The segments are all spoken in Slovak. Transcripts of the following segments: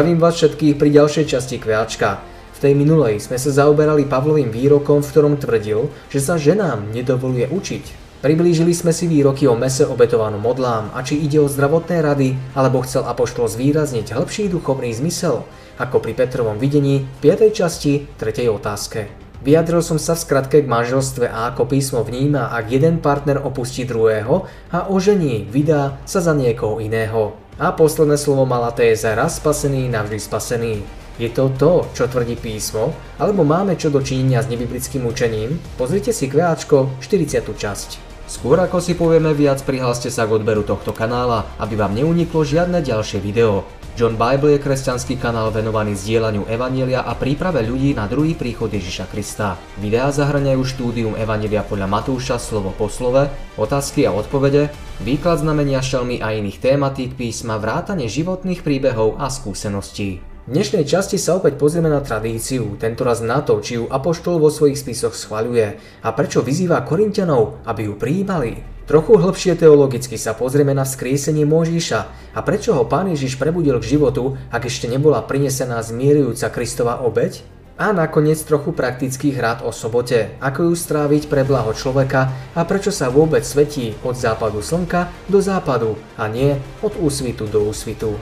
Zdravím vás všetkých pri ďalšej časti Kviačka. V tej minulej sme sa zaoberali Pavlovým výrokom, v ktorom tvrdil, že sa ženám nedovoluje učiť. Priblížili sme si výroky o mese obetovanom modlám a či ide o zdravotné rady, alebo chcel Apoštol zvýrazniť hĺbší duchovný zmysel, ako pri Petrovom videní 5. časti 3. otázke. Vyjadril som sa v skratke k manželstve a ako písmo vníma, ak jeden partner opustí druhého a ožení, vydá sa za niekoho iného. A posledné slovo mala téza raz spasený, navždy spasený. Je to to, čo tvrdí písmo, alebo máme čo dočinenia s nebiblickým učením? Pozrite si kváčko 40. časť. Skôr ako si povieme viac, prihláste sa k odberu tohto kanála, aby vám neuniklo žiadne ďalšie video. John Bible je kresťanský kanál venovaný zdieľaniu Evanielia a príprave ľudí na druhý príchod Ježiša Krista. Videá zahrňajú štúdium Evanielia podľa Matúša slovo po slove, otázky a odpovede, výklad znamenia šelmy a iných tématík písma, vrátane životných príbehov a skúseností. V dnešnej časti sa opäť pozrieme na tradíciu, tentoraz na to, či ju Apoštol vo svojich spisoch schvaľuje a prečo vyzýva Korintianov, aby ju prijímali. Trochu hlbšie teologicky sa pozrieme na vzkriesenie Možiša a prečo ho Pán Ježiš prebudil k životu, ak ešte nebola prinesená zmierujúca Kristova obeď? A nakoniec trochu praktických rád o sobote, ako ju stráviť pre blaho človeka a prečo sa vôbec svetí od západu slnka do západu a nie od úsvitu do úsvitu.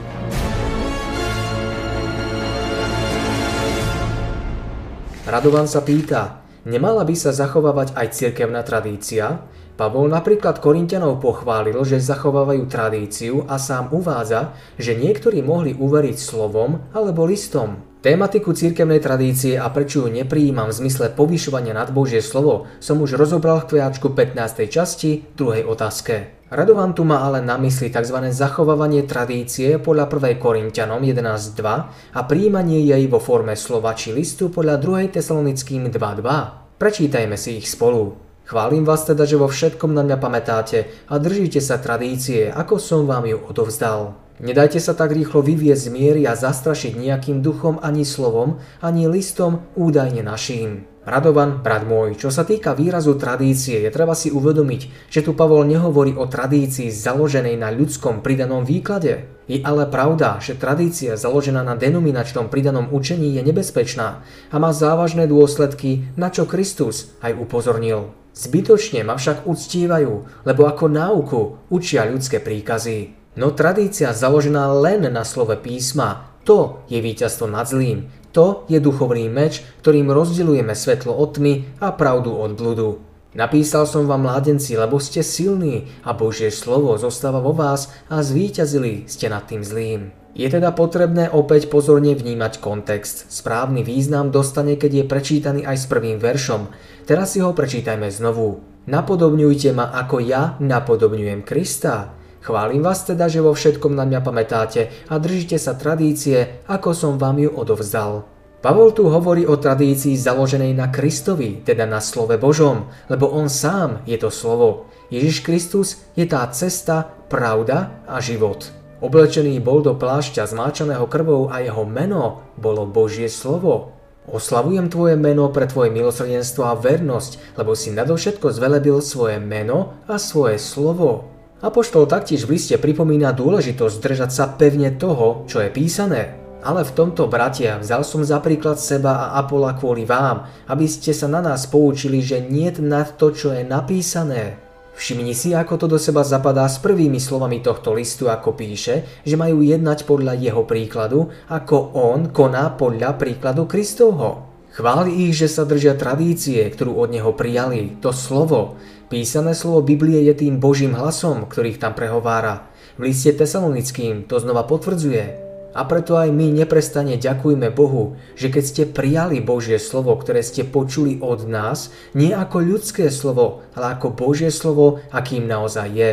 Radovan sa pýta, nemala by sa zachovávať aj cirkevná tradícia? Pavol napríklad Korintianov pochválil, že zachovávajú tradíciu a sám uvádza, že niektorí mohli uveriť slovom alebo listom. Tématiku cirkevnej tradície a prečo ju neprijímam v zmysle povyšovania nad Božie slovo som už rozobral v kviačku 15. časti, druhej otázke. Radovan tu má ale na mysli tzv. zachovávanie tradície podľa 1. Korintianom 11.2 a príjmanie jej vo forme slova či listu podľa 2. Tesalonickým 2.2. Prečítajme si ich spolu. Chválim vás teda, že vo všetkom na mňa pamätáte a držíte sa tradície, ako som vám ju odovzdal. Nedajte sa tak rýchlo vyviezť z miery a zastrašiť nejakým duchom ani slovom, ani listom údajne naším. Radovan, brat môj, čo sa týka výrazu tradície, je treba si uvedomiť, že tu Pavol nehovorí o tradícii založenej na ľudskom pridanom výklade. Je ale pravda, že tradícia založená na denominačnom pridanom učení je nebezpečná a má závažné dôsledky, na čo Kristus aj upozornil. Zbytočne ma však uctívajú, lebo ako náuku učia ľudské príkazy. No tradícia založená len na slove písma, to je víťazstvo nad zlým, to je duchovný meč, ktorým rozdeľujeme svetlo od tmy a pravdu od bludu. Napísal som vám mládenci, lebo ste silní a Božie slovo zostáva vo vás a zvíťazili ste nad tým zlým. Je teda potrebné opäť pozorne vnímať kontext. Správny význam dostane, keď je prečítaný aj s prvým veršom. Teraz si ho prečítajme znovu. Napodobňujte ma ako ja napodobňujem Krista. Chválim vás teda, že vo všetkom na mňa pamätáte a držíte sa tradície, ako som vám ju odovzdal. Pavol tu hovorí o tradícii založenej na Kristovi, teda na slove Božom, lebo on sám je to slovo. Ježiš Kristus je tá cesta, pravda a život. Oblečený bol do plášťa zmáčaného krvou a jeho meno bolo Božie slovo. Oslavujem tvoje meno pre tvoje milosrdenstvo a vernosť, lebo si nadovšetko zvelebil svoje meno a svoje slovo. Apoštol taktiež v liste pripomína dôležitosť držať sa pevne toho, čo je písané. Ale v tomto, bratia, vzal som za príklad seba a Apola kvôli vám, aby ste sa na nás poučili, že niet nad to, čo je napísané. Všimni si, ako to do seba zapadá s prvými slovami tohto listu, ako píše, že majú jednať podľa jeho príkladu, ako on koná podľa príkladu Kristovho. Chváli ich, že sa držia tradície, ktorú od neho prijali, to slovo. Písané slovo Biblie je tým Božím hlasom, ktorých tam prehovára. V liste tesalonickým to znova potvrdzuje. A preto aj my neprestane ďakujme Bohu, že keď ste prijali Božie slovo, ktoré ste počuli od nás, nie ako ľudské slovo, ale ako Božie slovo, akým naozaj je.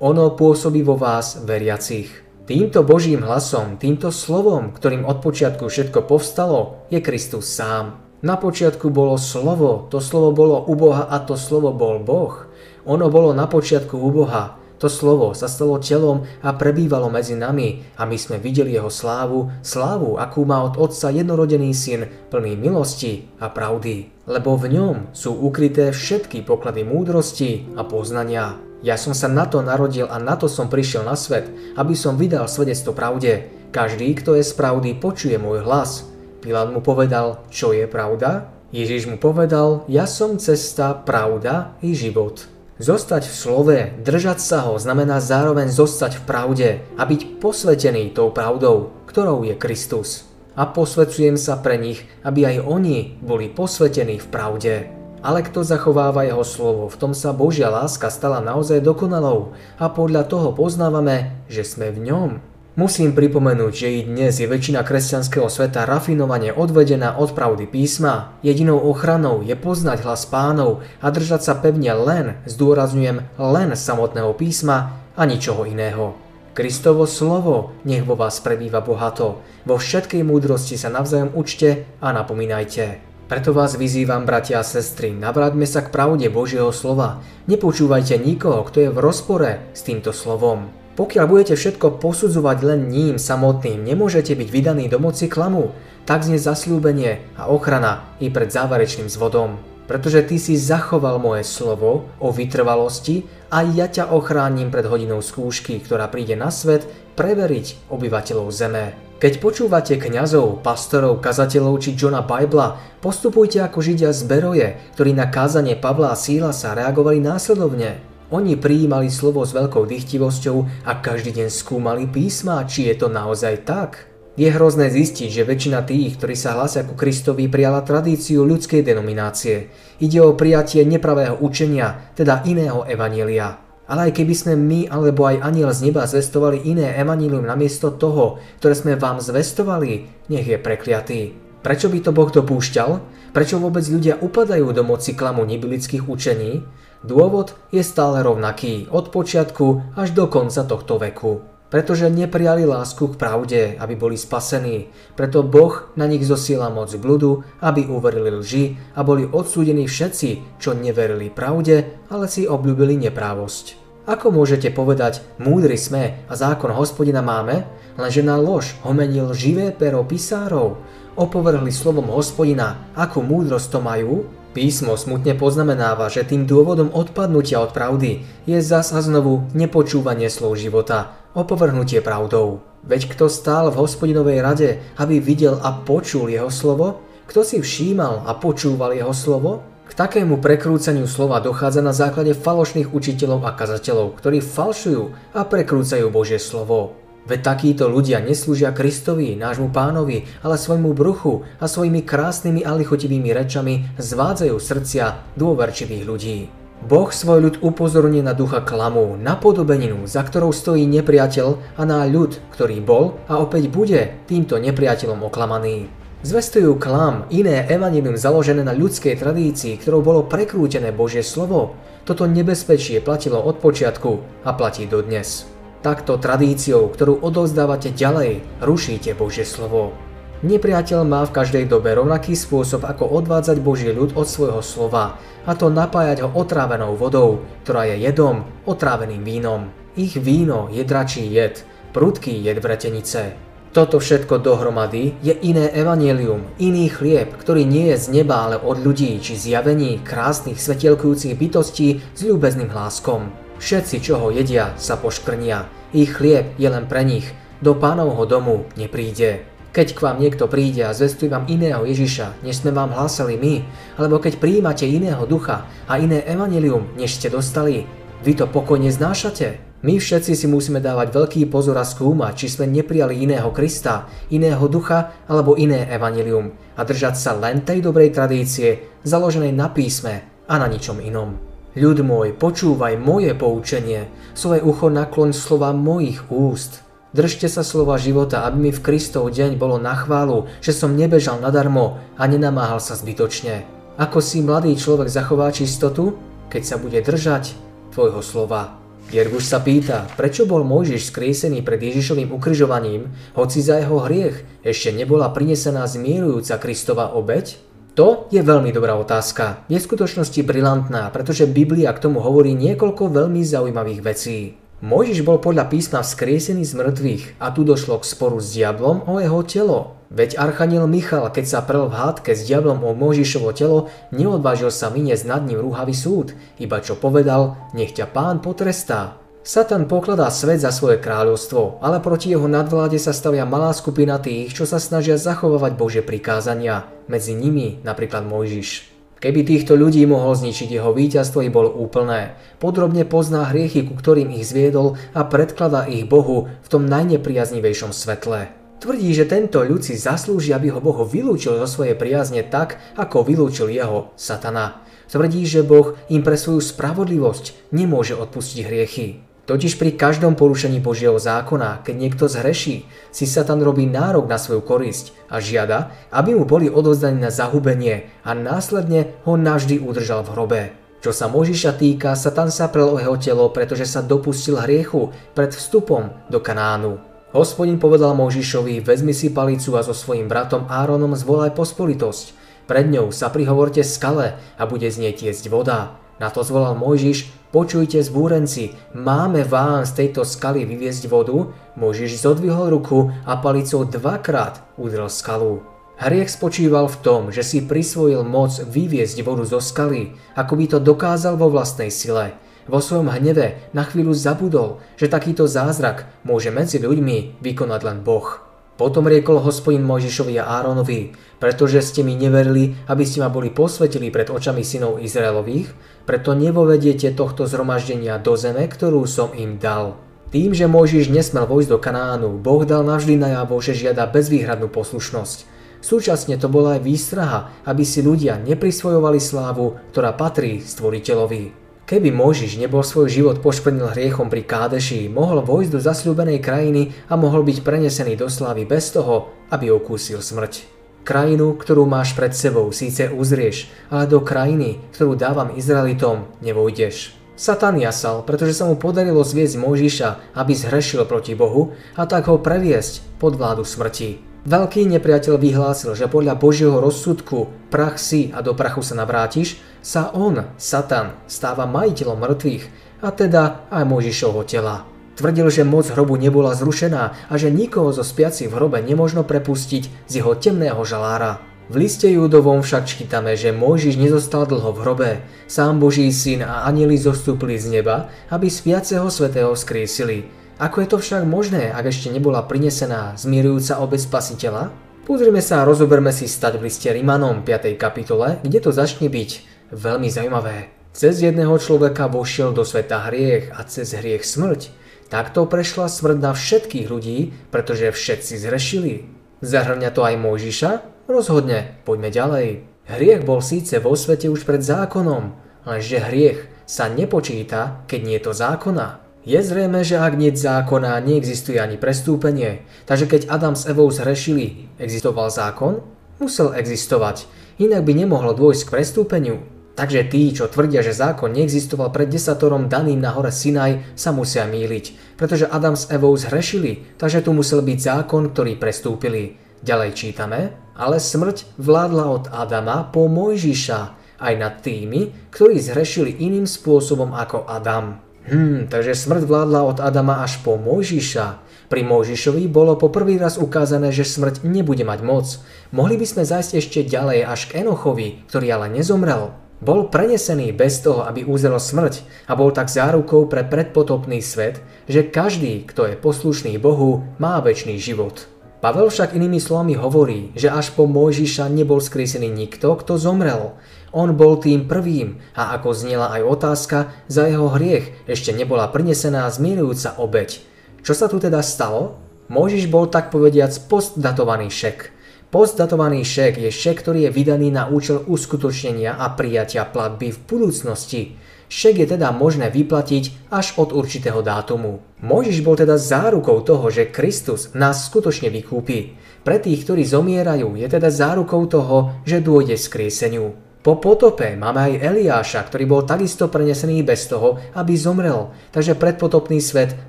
Ono pôsobí vo vás veriacich. Týmto Božím hlasom, týmto slovom, ktorým od počiatku všetko povstalo, je Kristus sám. Na počiatku bolo slovo, to slovo bolo u Boha a to slovo bol Boh. Ono bolo na počiatku u Boha, to slovo sa stalo telom a prebývalo medzi nami a my sme videli jeho slávu, slávu, akú má od Otca jednorodený syn, plný milosti a pravdy. Lebo v ňom sú ukryté všetky poklady múdrosti a poznania. Ja som sa na to narodil a na to som prišiel na svet, aby som vydal svedectvo pravde. každý, kto je z pravdy, počuje môj hlas. Pilát mu povedal, čo je pravda? Ježiš mu povedal, ja som cesta, pravda i život. Zostať v slove, držať sa ho, znamená zároveň zostať v pravde a byť posvetený tou pravdou, ktorou je Kristus. A posvecujem sa pre nich, aby aj oni boli posvetení v pravde. Ale kto zachováva jeho slovo, v tom sa Božia láska stala naozaj dokonalou a podľa toho poznávame, že sme v ňom. Musím pripomenúť, že i dnes je väčšina kresťanského sveta rafinovane odvedená od pravdy písma. Jedinou ochranou je poznať hlas pánov a držať sa pevne len, zdôrazňujem, len samotného písma a ničoho iného. Kristovo slovo nech vo vás prebýva bohato. Vo všetkej múdrosti sa navzájom učte a napomínajte. Preto vás vyzývam, bratia a sestry, navráťme sa k pravde Božieho slova. Nepočúvajte nikoho, kto je v rozpore s týmto slovom. Pokiaľ budete všetko posudzovať len ním samotným, nemôžete byť vydaní do moci klamu. Tak znie zasľúbenie a ochrana i pred záverečným zvodom. Pretože ty si zachoval moje slovo o vytrvalosti a ja ťa ochránim pred hodinou skúšky, ktorá príde na svet preveriť obyvateľov zeme. Keď počúvate kňazov, pastorov, kazateľov či Johna Bibla, postupujte ako Židia z Beroje, ktorí na kázanie Pavla a Síla sa reagovali následovne. Oni prijímali slovo s veľkou dychtivosťou a každý deň skúmali písma, či je to naozaj tak. Je hrozné zistiť, že väčšina tých, ktorí sa hlásia ku Kristovi, prijala tradíciu ľudskej denominácie. Ide o prijatie nepravého učenia, teda iného evanielia. Ale aj keby sme my alebo aj aniel z neba zvestovali iné evanílium namiesto toho, ktoré sme vám zvestovali, nech je prekliatý. Prečo by to Boh dopúšťal? Prečo vôbec ľudia upadajú do moci klamu nebilických učení? Dôvod je stále rovnaký od počiatku až do konca tohto veku. Pretože neprijali lásku k pravde, aby boli spasení. Preto Boh na nich zosiela moc bludu, aby uverili lži a boli odsúdení všetci, čo neverili pravde, ale si obľúbili neprávosť. Ako môžete povedať, múdry sme a zákon hospodina máme, lenže na lož ho menil živé pero pisárov. Opovrhli slovom hospodina, akú múdrosť to majú, Písmo smutne poznamenáva, že tým dôvodom odpadnutia od pravdy je zas a znovu nepočúvanie slov života, opovrhnutie pravdou. Veď kto stál v hospodinovej rade, aby videl a počul jeho slovo? Kto si všímal a počúval jeho slovo? K takému prekrúcaniu slova dochádza na základe falošných učiteľov a kazateľov, ktorí falšujú a prekrúcajú Božie slovo. Veď takíto ľudia neslúžia Kristovi, nášmu pánovi, ale svojmu bruchu a svojimi krásnymi a lichotivými rečami zvádzajú srdcia dôverčivých ľudí. Boh svoj ľud upozorní na ducha klamu, na podobeninu, za ktorou stojí nepriateľ a na ľud, ktorý bol a opäť bude týmto nepriateľom oklamaný. Zvestujú klam, iné evanilium založené na ľudskej tradícii, ktorou bolo prekrútené Božie slovo. Toto nebezpečie platilo od počiatku a platí dodnes. Takto tradíciou, ktorú odovzdávate ďalej, rušíte Božie slovo. Nepriateľ má v každej dobe rovnaký spôsob, ako odvádzať Boží ľud od svojho slova, a to napájať ho otrávenou vodou, ktorá je jedom, otráveným vínom. Ich víno je dračí jed, prudký jed vretenice. Toto všetko dohromady je iné evanielium, iný chlieb, ktorý nie je z neba, ale od ľudí či zjavení krásnych svetielkujúcich bytostí s ľúbezným hláskom. Všetci, čo ho jedia, sa poškrnia. Ich chlieb je len pre nich. Do pánovho domu nepríde. Keď k vám niekto príde a zvestuje vám iného Ježiša, než sme vám hlásali my, alebo keď prijímate iného ducha a iné evanelium, než ste dostali, vy to pokojne znášate. My všetci si musíme dávať veľký pozor a skúmať, či sme neprijali iného Krista, iného ducha alebo iné evanelium a držať sa len tej dobrej tradície, založenej na písme a na ničom inom. Ľud môj, počúvaj moje poučenie, svoje ucho nakloň slova mojich úst. Držte sa slova života, aby mi v Kristov deň bolo na chválu, že som nebežal nadarmo a nenamáhal sa zbytočne. Ako si mladý človek zachová čistotu, keď sa bude držať tvojho slova. Jerguš sa pýta, prečo bol Mojžiš skriesený pred Ježišovým ukryžovaním, hoci za jeho hriech ešte nebola prinesená zmierujúca Kristova obeď? To je veľmi dobrá otázka. Je v skutočnosti brilantná, pretože Biblia k tomu hovorí niekoľko veľmi zaujímavých vecí. Mojžiš bol podľa písma vzkriesený z mŕtvych a tu došlo k sporu s diablom o jeho telo. Veď Archaniel Michal, keď sa prel v hádke s diablom o Mojžišovo telo, neodvážil sa miniesť nad ním rúhavý súd, iba čo povedal, nech ťa pán potrestá. Satan pokladá svet za svoje kráľovstvo, ale proti jeho nadvláde sa stavia malá skupina tých, čo sa snažia zachovávať Božie prikázania. Medzi nimi napríklad Mojžiš. Keby týchto ľudí mohol zničiť jeho víťazstvo i bolo úplné. Podrobne pozná hriechy, ku ktorým ich zviedol a predkladá ich Bohu v tom najnepriaznivejšom svetle. Tvrdí, že tento ľud si zaslúži, aby ho Boh vylúčil zo svojej priazne tak, ako vylúčil jeho, satana. Tvrdí, že Boh im pre svoju spravodlivosť nemôže odpustiť hriechy. Totiž pri každom porušení Božieho zákona, keď niekto zhreší, si Satan robí nárok na svoju korisť a žiada, aby mu boli odozdaní na zahubenie a následne ho navždy udržal v hrobe. Čo sa Možiša týka, Satan sa prel o jeho telo, pretože sa dopustil hriechu pred vstupom do Kanánu. Hospodin povedal Možišovi, vezmi si palicu a so svojím bratom Áronom zvolaj pospolitosť. Pred ňou sa prihovorte skale a bude z nej tiesť voda. Na to zvolal Mojžiš, počujte zbúrenci, máme vám z tejto skaly vyviezť vodu? Mojžiš zodvihol ruku a palicou dvakrát udrel skalu. Hriech spočíval v tom, že si prisvojil moc vyviezť vodu zo skaly, ako by to dokázal vo vlastnej sile. Vo svojom hneve na chvíľu zabudol, že takýto zázrak môže medzi ľuďmi vykonať len Boh. Potom riekol hospodin Mojžišovi a Áronovi, pretože ste mi neverili, aby ste ma boli posvetili pred očami synov Izraelových, preto nevovediete tohto zhromaždenia do zeme, ktorú som im dal. Tým, že Mojžiš nesmel vojsť do Kanánu, Boh dal navždy najavo, že žiada bezvýhradnú poslušnosť. Súčasne to bola aj výstraha, aby si ľudia neprisvojovali slávu, ktorá patrí stvoriteľovi. Keby Možiš nebol svoj život poškvrnil hriechom pri Kádeši, mohol vojsť do zasľúbenej krajiny a mohol byť prenesený do slávy bez toho, aby okúsil smrť. Krajinu, ktorú máš pred sebou, síce uzrieš, ale do krajiny, ktorú dávam Izraelitom, nevojdeš. Satan jasal, pretože sa mu podarilo zviesť Mojžiša, aby zhrešil proti Bohu a tak ho previesť pod vládu smrti. Veľký nepriateľ vyhlásil, že podľa Božieho rozsudku prach si a do prachu sa navrátiš, sa on, Satan, stáva majiteľom mŕtvych a teda aj Možišovho tela. Tvrdil, že moc hrobu nebola zrušená a že nikoho zo spiacich v hrobe nemožno prepustiť z jeho temného žalára. V liste Judovom však čítame, že Mojžiš nezostal dlho v hrobe. Sám Boží syn a anieli zostúpili z neba, aby spiaceho svetého skrísili. Ako je to však možné, ak ešte nebola prinesená zmierujúca obec spasiteľa? Pozrime sa a rozoberme si stať v liste Rimanom 5. kapitole, kde to začne byť veľmi zaujímavé. Cez jedného človeka vošiel do sveta hriech a cez hriech smrť. Takto prešla smrť na všetkých ľudí, pretože všetci zrešili. Zahrňa to aj Mojžiša? Rozhodne, poďme ďalej. Hriech bol síce vo svete už pred zákonom, lenže hriech sa nepočíta, keď nie je to zákona. Je zrejme, že ak nie zákona, neexistuje ani prestúpenie. Takže keď Adam s Evou zhrešili, existoval zákon? Musel existovať, inak by nemohlo dôjsť k prestúpeniu. Takže tí, čo tvrdia, že zákon neexistoval pred desatorom daným na hore Sinaj, sa musia míliť, pretože Adam s Evou zhrešili, takže tu musel byť zákon, ktorý prestúpili. Ďalej čítame, ale smrť vládla od Adama po Mojžiša, aj nad tými, ktorí zhrešili iným spôsobom ako Adam. Hmm, takže smrť vládla od Adama až po Mojžiša. Pri Mojžišovi bolo po prvý raz ukázané, že smrť nebude mať moc. Mohli by sme zajsť ešte ďalej až k Enochovi, ktorý ale nezomrel. Bol prenesený bez toho, aby uzrel smrť a bol tak zárukou pre predpotopný svet, že každý, kto je poslušný Bohu, má väčší život. Pavel však inými slovami hovorí, že až po Mojžiša nebol skrísený nikto, kto zomrel. On bol tým prvým a ako znela aj otázka, za jeho hriech ešte nebola prinesená zmierujúca obeď. Čo sa tu teda stalo? Môžiš bol tak povediac postdatovaný šek. Postdatovaný šek je šek, ktorý je vydaný na účel uskutočnenia a prijatia platby v budúcnosti. Šek je teda možné vyplatiť až od určitého dátumu. Môžiš bol teda zárukou toho, že Kristus nás skutočne vykúpi. Pre tých, ktorí zomierajú, je teda zárukou toho, že dôjde k skrieseniu. Po potope máme aj Eliáša, ktorý bol takisto prenesený bez toho, aby zomrel. Takže predpotopný svet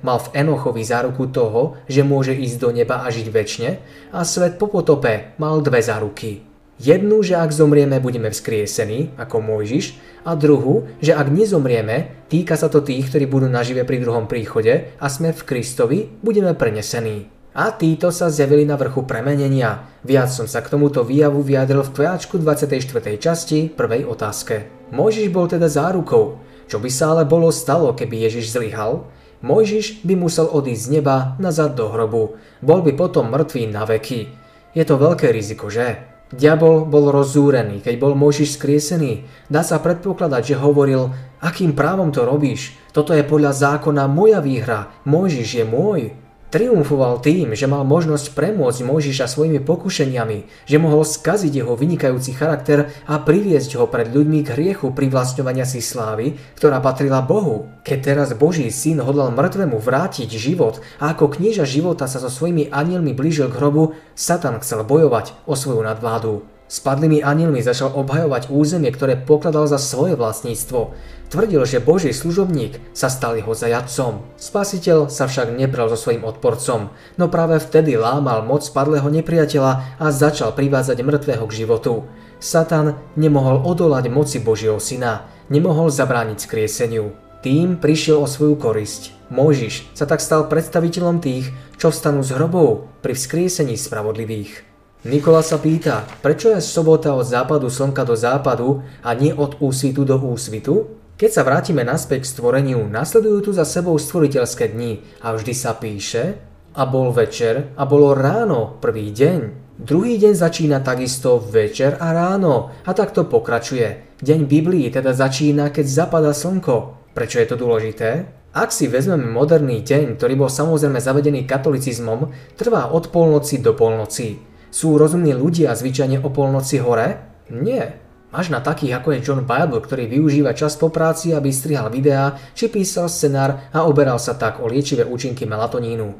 mal v Enochovi záruku toho, že môže ísť do neba a žiť väčšine a svet po potope mal dve záruky. Jednu, že ak zomrieme, budeme vzkriesení, ako Mojžiš, a druhú, že ak nezomrieme, týka sa to tých, ktorí budú nažive pri druhom príchode a sme v Kristovi, budeme prenesení a títo sa zjavili na vrchu premenenia. Viac som sa k tomuto výjavu vyjadril v tvojáčku 24. časti prvej otázke. Mojžiš bol teda zárukou. Čo by sa ale bolo stalo, keby Ježiš zlyhal? Mojžiš by musel odísť z neba nazad do hrobu. Bol by potom mŕtvý na veky. Je to veľké riziko, že? Diabol bol rozúrený, keď bol Mojžiš skriesený. Dá sa predpokladať, že hovoril, akým právom to robíš? Toto je podľa zákona moja výhra. Mojžiš je môj. Triumfoval tým, že mal možnosť premôcť Mojžiša svojimi pokušeniami, že mohol skaziť jeho vynikajúci charakter a priviesť ho pred ľuďmi k hriechu privlastňovania si slávy, ktorá patrila Bohu. Keď teraz Boží syn hodlal mŕtvemu vrátiť život a ako knieža života sa so svojimi anielmi blížil k hrobu, Satan chcel bojovať o svoju nadvládu. Spadlými anielmi začal obhajovať územie, ktoré pokladal za svoje vlastníctvo. Tvrdil, že Boží služobník sa stal jeho zajadcom. Spasiteľ sa však nebral so svojím odporcom, no práve vtedy lámal moc spadlého nepriateľa a začal privádzať mŕtvého k životu. Satan nemohol odolať moci Božieho syna, nemohol zabrániť skrieseniu. Tým prišiel o svoju korisť. Mojžiš sa tak stal predstaviteľom tých, čo vstanú z hrobov pri vzkriesení spravodlivých. Nikola sa pýta, prečo je sobota od západu slnka do západu a nie od úsvitu do úsvitu? Keď sa vrátime naspäť k stvoreniu, nasledujú tu za sebou stvoriteľské dni a vždy sa píše a bol večer a bolo ráno prvý deň. Druhý deň začína takisto večer a ráno a takto pokračuje. Deň Biblii teda začína, keď zapada slnko. Prečo je to dôležité? Ak si vezmeme moderný deň, ktorý bol samozrejme zavedený katolicizmom, trvá od polnoci do polnoci. Sú rozumní ľudia zvyčajne o polnoci hore? Nie. Až na takých ako je John Bible, ktorý využíva čas po práci, aby strihal videá, či písal scenár a oberal sa tak o liečivé účinky melatonínu.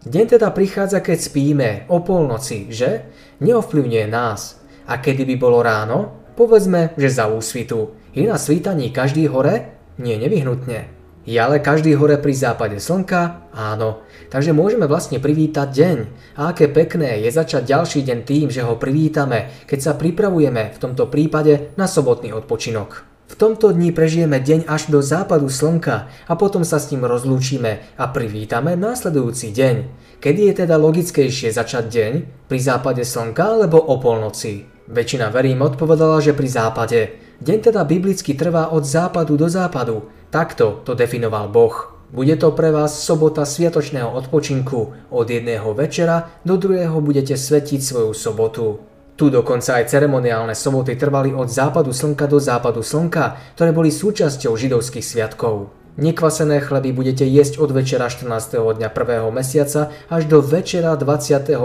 Deň teda prichádza, keď spíme, o polnoci, že? Neovplyvňuje nás. A kedy by bolo ráno? Povedzme, že za úsvitu. Je na svítaní každý hore? Nie nevyhnutne. Je ale každý hore pri západe slnka? Áno. Takže môžeme vlastne privítať deň. A aké pekné je začať ďalší deň tým, že ho privítame, keď sa pripravujeme v tomto prípade na sobotný odpočinok. V tomto dni prežijeme deň až do západu slnka a potom sa s ním rozlúčime a privítame následujúci deň. Kedy je teda logickejšie začať deň? Pri západe slnka alebo o polnoci? Väčšina verím odpovedala, že pri západe. Deň teda biblicky trvá od západu do západu. Takto to definoval Boh. Bude to pre vás sobota sviatočného odpočinku. Od jedného večera do druhého budete svetiť svoju sobotu. Tu dokonca aj ceremoniálne soboty trvali od západu slnka do západu slnka, ktoré boli súčasťou židovských sviatkov. Nekvasené chleby budete jesť od večera 14. dňa 1. mesiaca až do večera 21.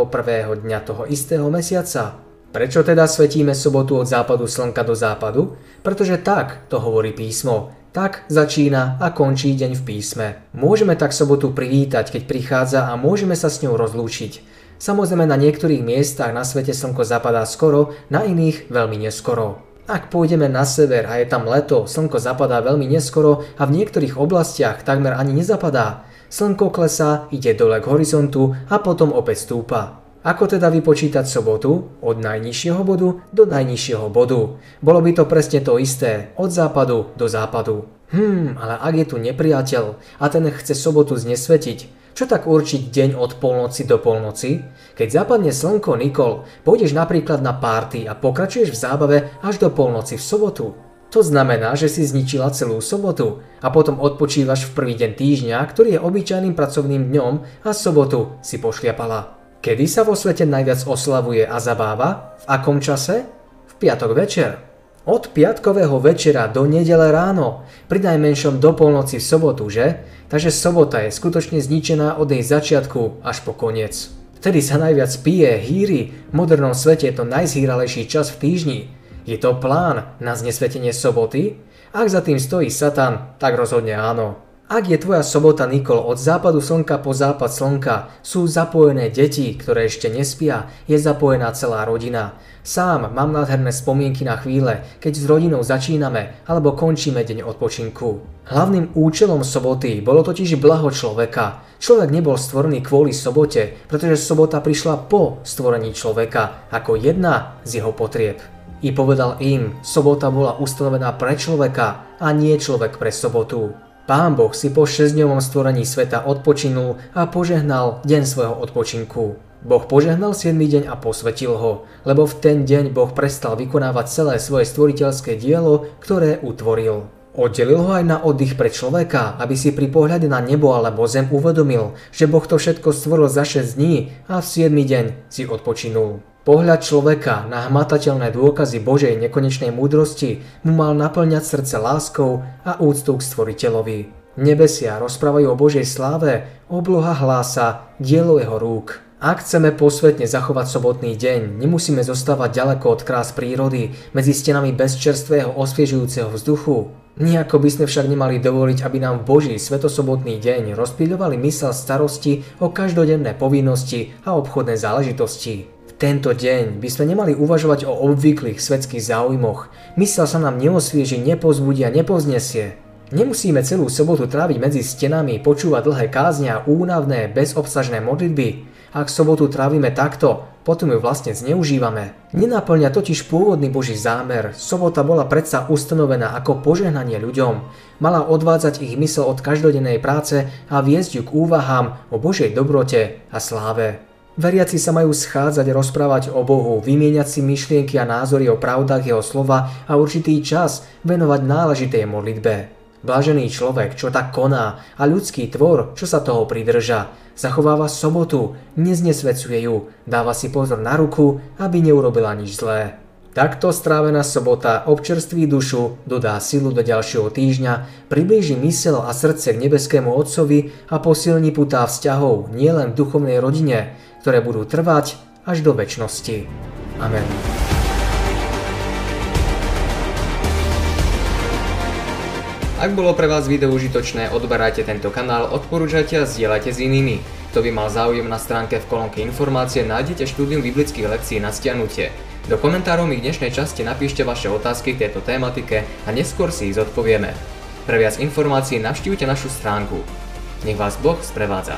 dňa toho istého mesiaca. Prečo teda svetíme sobotu od západu slnka do západu? Pretože tak to hovorí písmo. Tak začína a končí deň v písme. Môžeme tak sobotu privítať, keď prichádza a môžeme sa s ňou rozlúčiť. Samozrejme na niektorých miestach na svete slnko zapadá skoro, na iných veľmi neskoro. Ak pôjdeme na sever a je tam leto, slnko zapadá veľmi neskoro a v niektorých oblastiach takmer ani nezapadá. Slnko klesá, ide dole k horizontu a potom opäť stúpa. Ako teda vypočítať sobotu od najnižšieho bodu do najnižšieho bodu? Bolo by to presne to isté, od západu do západu. Hmm, ale ak je tu nepriateľ a ten chce sobotu znesvetiť, čo tak určiť deň od polnoci do polnoci? Keď zapadne slnko Nikol, pôjdeš napríklad na párty a pokračuješ v zábave až do polnoci v sobotu. To znamená, že si zničila celú sobotu a potom odpočívaš v prvý deň týždňa, ktorý je obyčajným pracovným dňom a sobotu si pošliapala. Kedy sa vo svete najviac oslavuje a zabáva? V akom čase? V piatok večer. Od piatkového večera do nedele ráno, pri najmenšom do polnoci v sobotu, že? Takže sobota je skutočne zničená od jej začiatku až po koniec. Vtedy sa najviac pije, hýri, v modernom svete je to najzhýralejší čas v týždni. Je to plán na znesvetenie soboty? Ak za tým stojí Satan, tak rozhodne áno. Ak je tvoja sobota Nikol od západu slnka po západ slnka, sú zapojené deti, ktoré ešte nespia, je zapojená celá rodina. Sám mám nádherné spomienky na chvíle, keď s rodinou začíname alebo končíme deň odpočinku. Hlavným účelom soboty bolo totiž blaho človeka. Človek nebol stvorený kvôli sobote, pretože sobota prišla po stvorení človeka ako jedna z jeho potrieb. I povedal im, sobota bola ustanovená pre človeka a nie človek pre sobotu. Pán Boh si po šesťdňovom stvorení sveta odpočinul a požehnal deň svojho odpočinku. Boh požehnal 7. deň a posvetil ho, lebo v ten deň Boh prestal vykonávať celé svoje stvoriteľské dielo, ktoré utvoril. Oddelil ho aj na oddych pre človeka, aby si pri pohľade na nebo alebo zem uvedomil, že Boh to všetko stvoril za 6 dní a v 7 deň si odpočinul. Pohľad človeka na hmatateľné dôkazy Božej nekonečnej múdrosti mu mal naplňať srdce láskou a úctou k stvoriteľovi. Nebesia rozprávajú o Božej sláve, obloha hlása, dielo jeho rúk. Ak chceme posvetne zachovať sobotný deň, nemusíme zostávať ďaleko od krás prírody, medzi stenami bezčerstvého osviežujúceho vzduchu. Nijako by sme však nemali dovoliť, aby nám Boží svetosobotný deň rozpíľovali mysel starosti o každodenné povinnosti a obchodné záležitosti. Tento deň by sme nemali uvažovať o obvyklých svetských záujmoch. Mysel sa nám neosvieži, nepozbudí a nepovznesie. Nemusíme celú sobotu tráviť medzi stenami, počúvať dlhé kázne a únavné, bezobsažné modlitby. Ak sobotu trávime takto, potom ju vlastne zneužívame. Nenaplňa totiž pôvodný Boží zámer. Sobota bola predsa ustanovená ako požehnanie ľuďom. Mala odvádzať ich mysel od každodennej práce a viesť ju k úvahám o Božej dobrote a sláve. Veriaci sa majú schádzať, rozprávať o Bohu, vymieňať si myšlienky a názory o pravdách Jeho slova a určitý čas venovať náležitej modlitbe. Blažený človek, čo tak koná a ľudský tvor, čo sa toho pridrža, zachováva sobotu, neznesvecuje ju, dáva si pozor na ruku, aby neurobila nič zlé. Takto strávená sobota občerství dušu, dodá silu do ďalšieho týždňa, priblíži mysel a srdce k nebeskému Otcovi a posilní putá vzťahov nielen v duchovnej rodine, ktoré budú trvať až do väčšnosti. Amen. Ak bolo pre vás video užitočné, odberajte tento kanál, odporúčajte a zdieľajte s inými. Kto by mal záujem na stránke v kolónke informácie, nájdete štúdium biblických lekcií na stiahnutie. Do komentárov mi dnešnej časti napíšte vaše otázky k tejto tématike a neskôr si ich zodpovieme. Pre viac informácií navštívte našu stránku. Nech vás Boh sprevádza.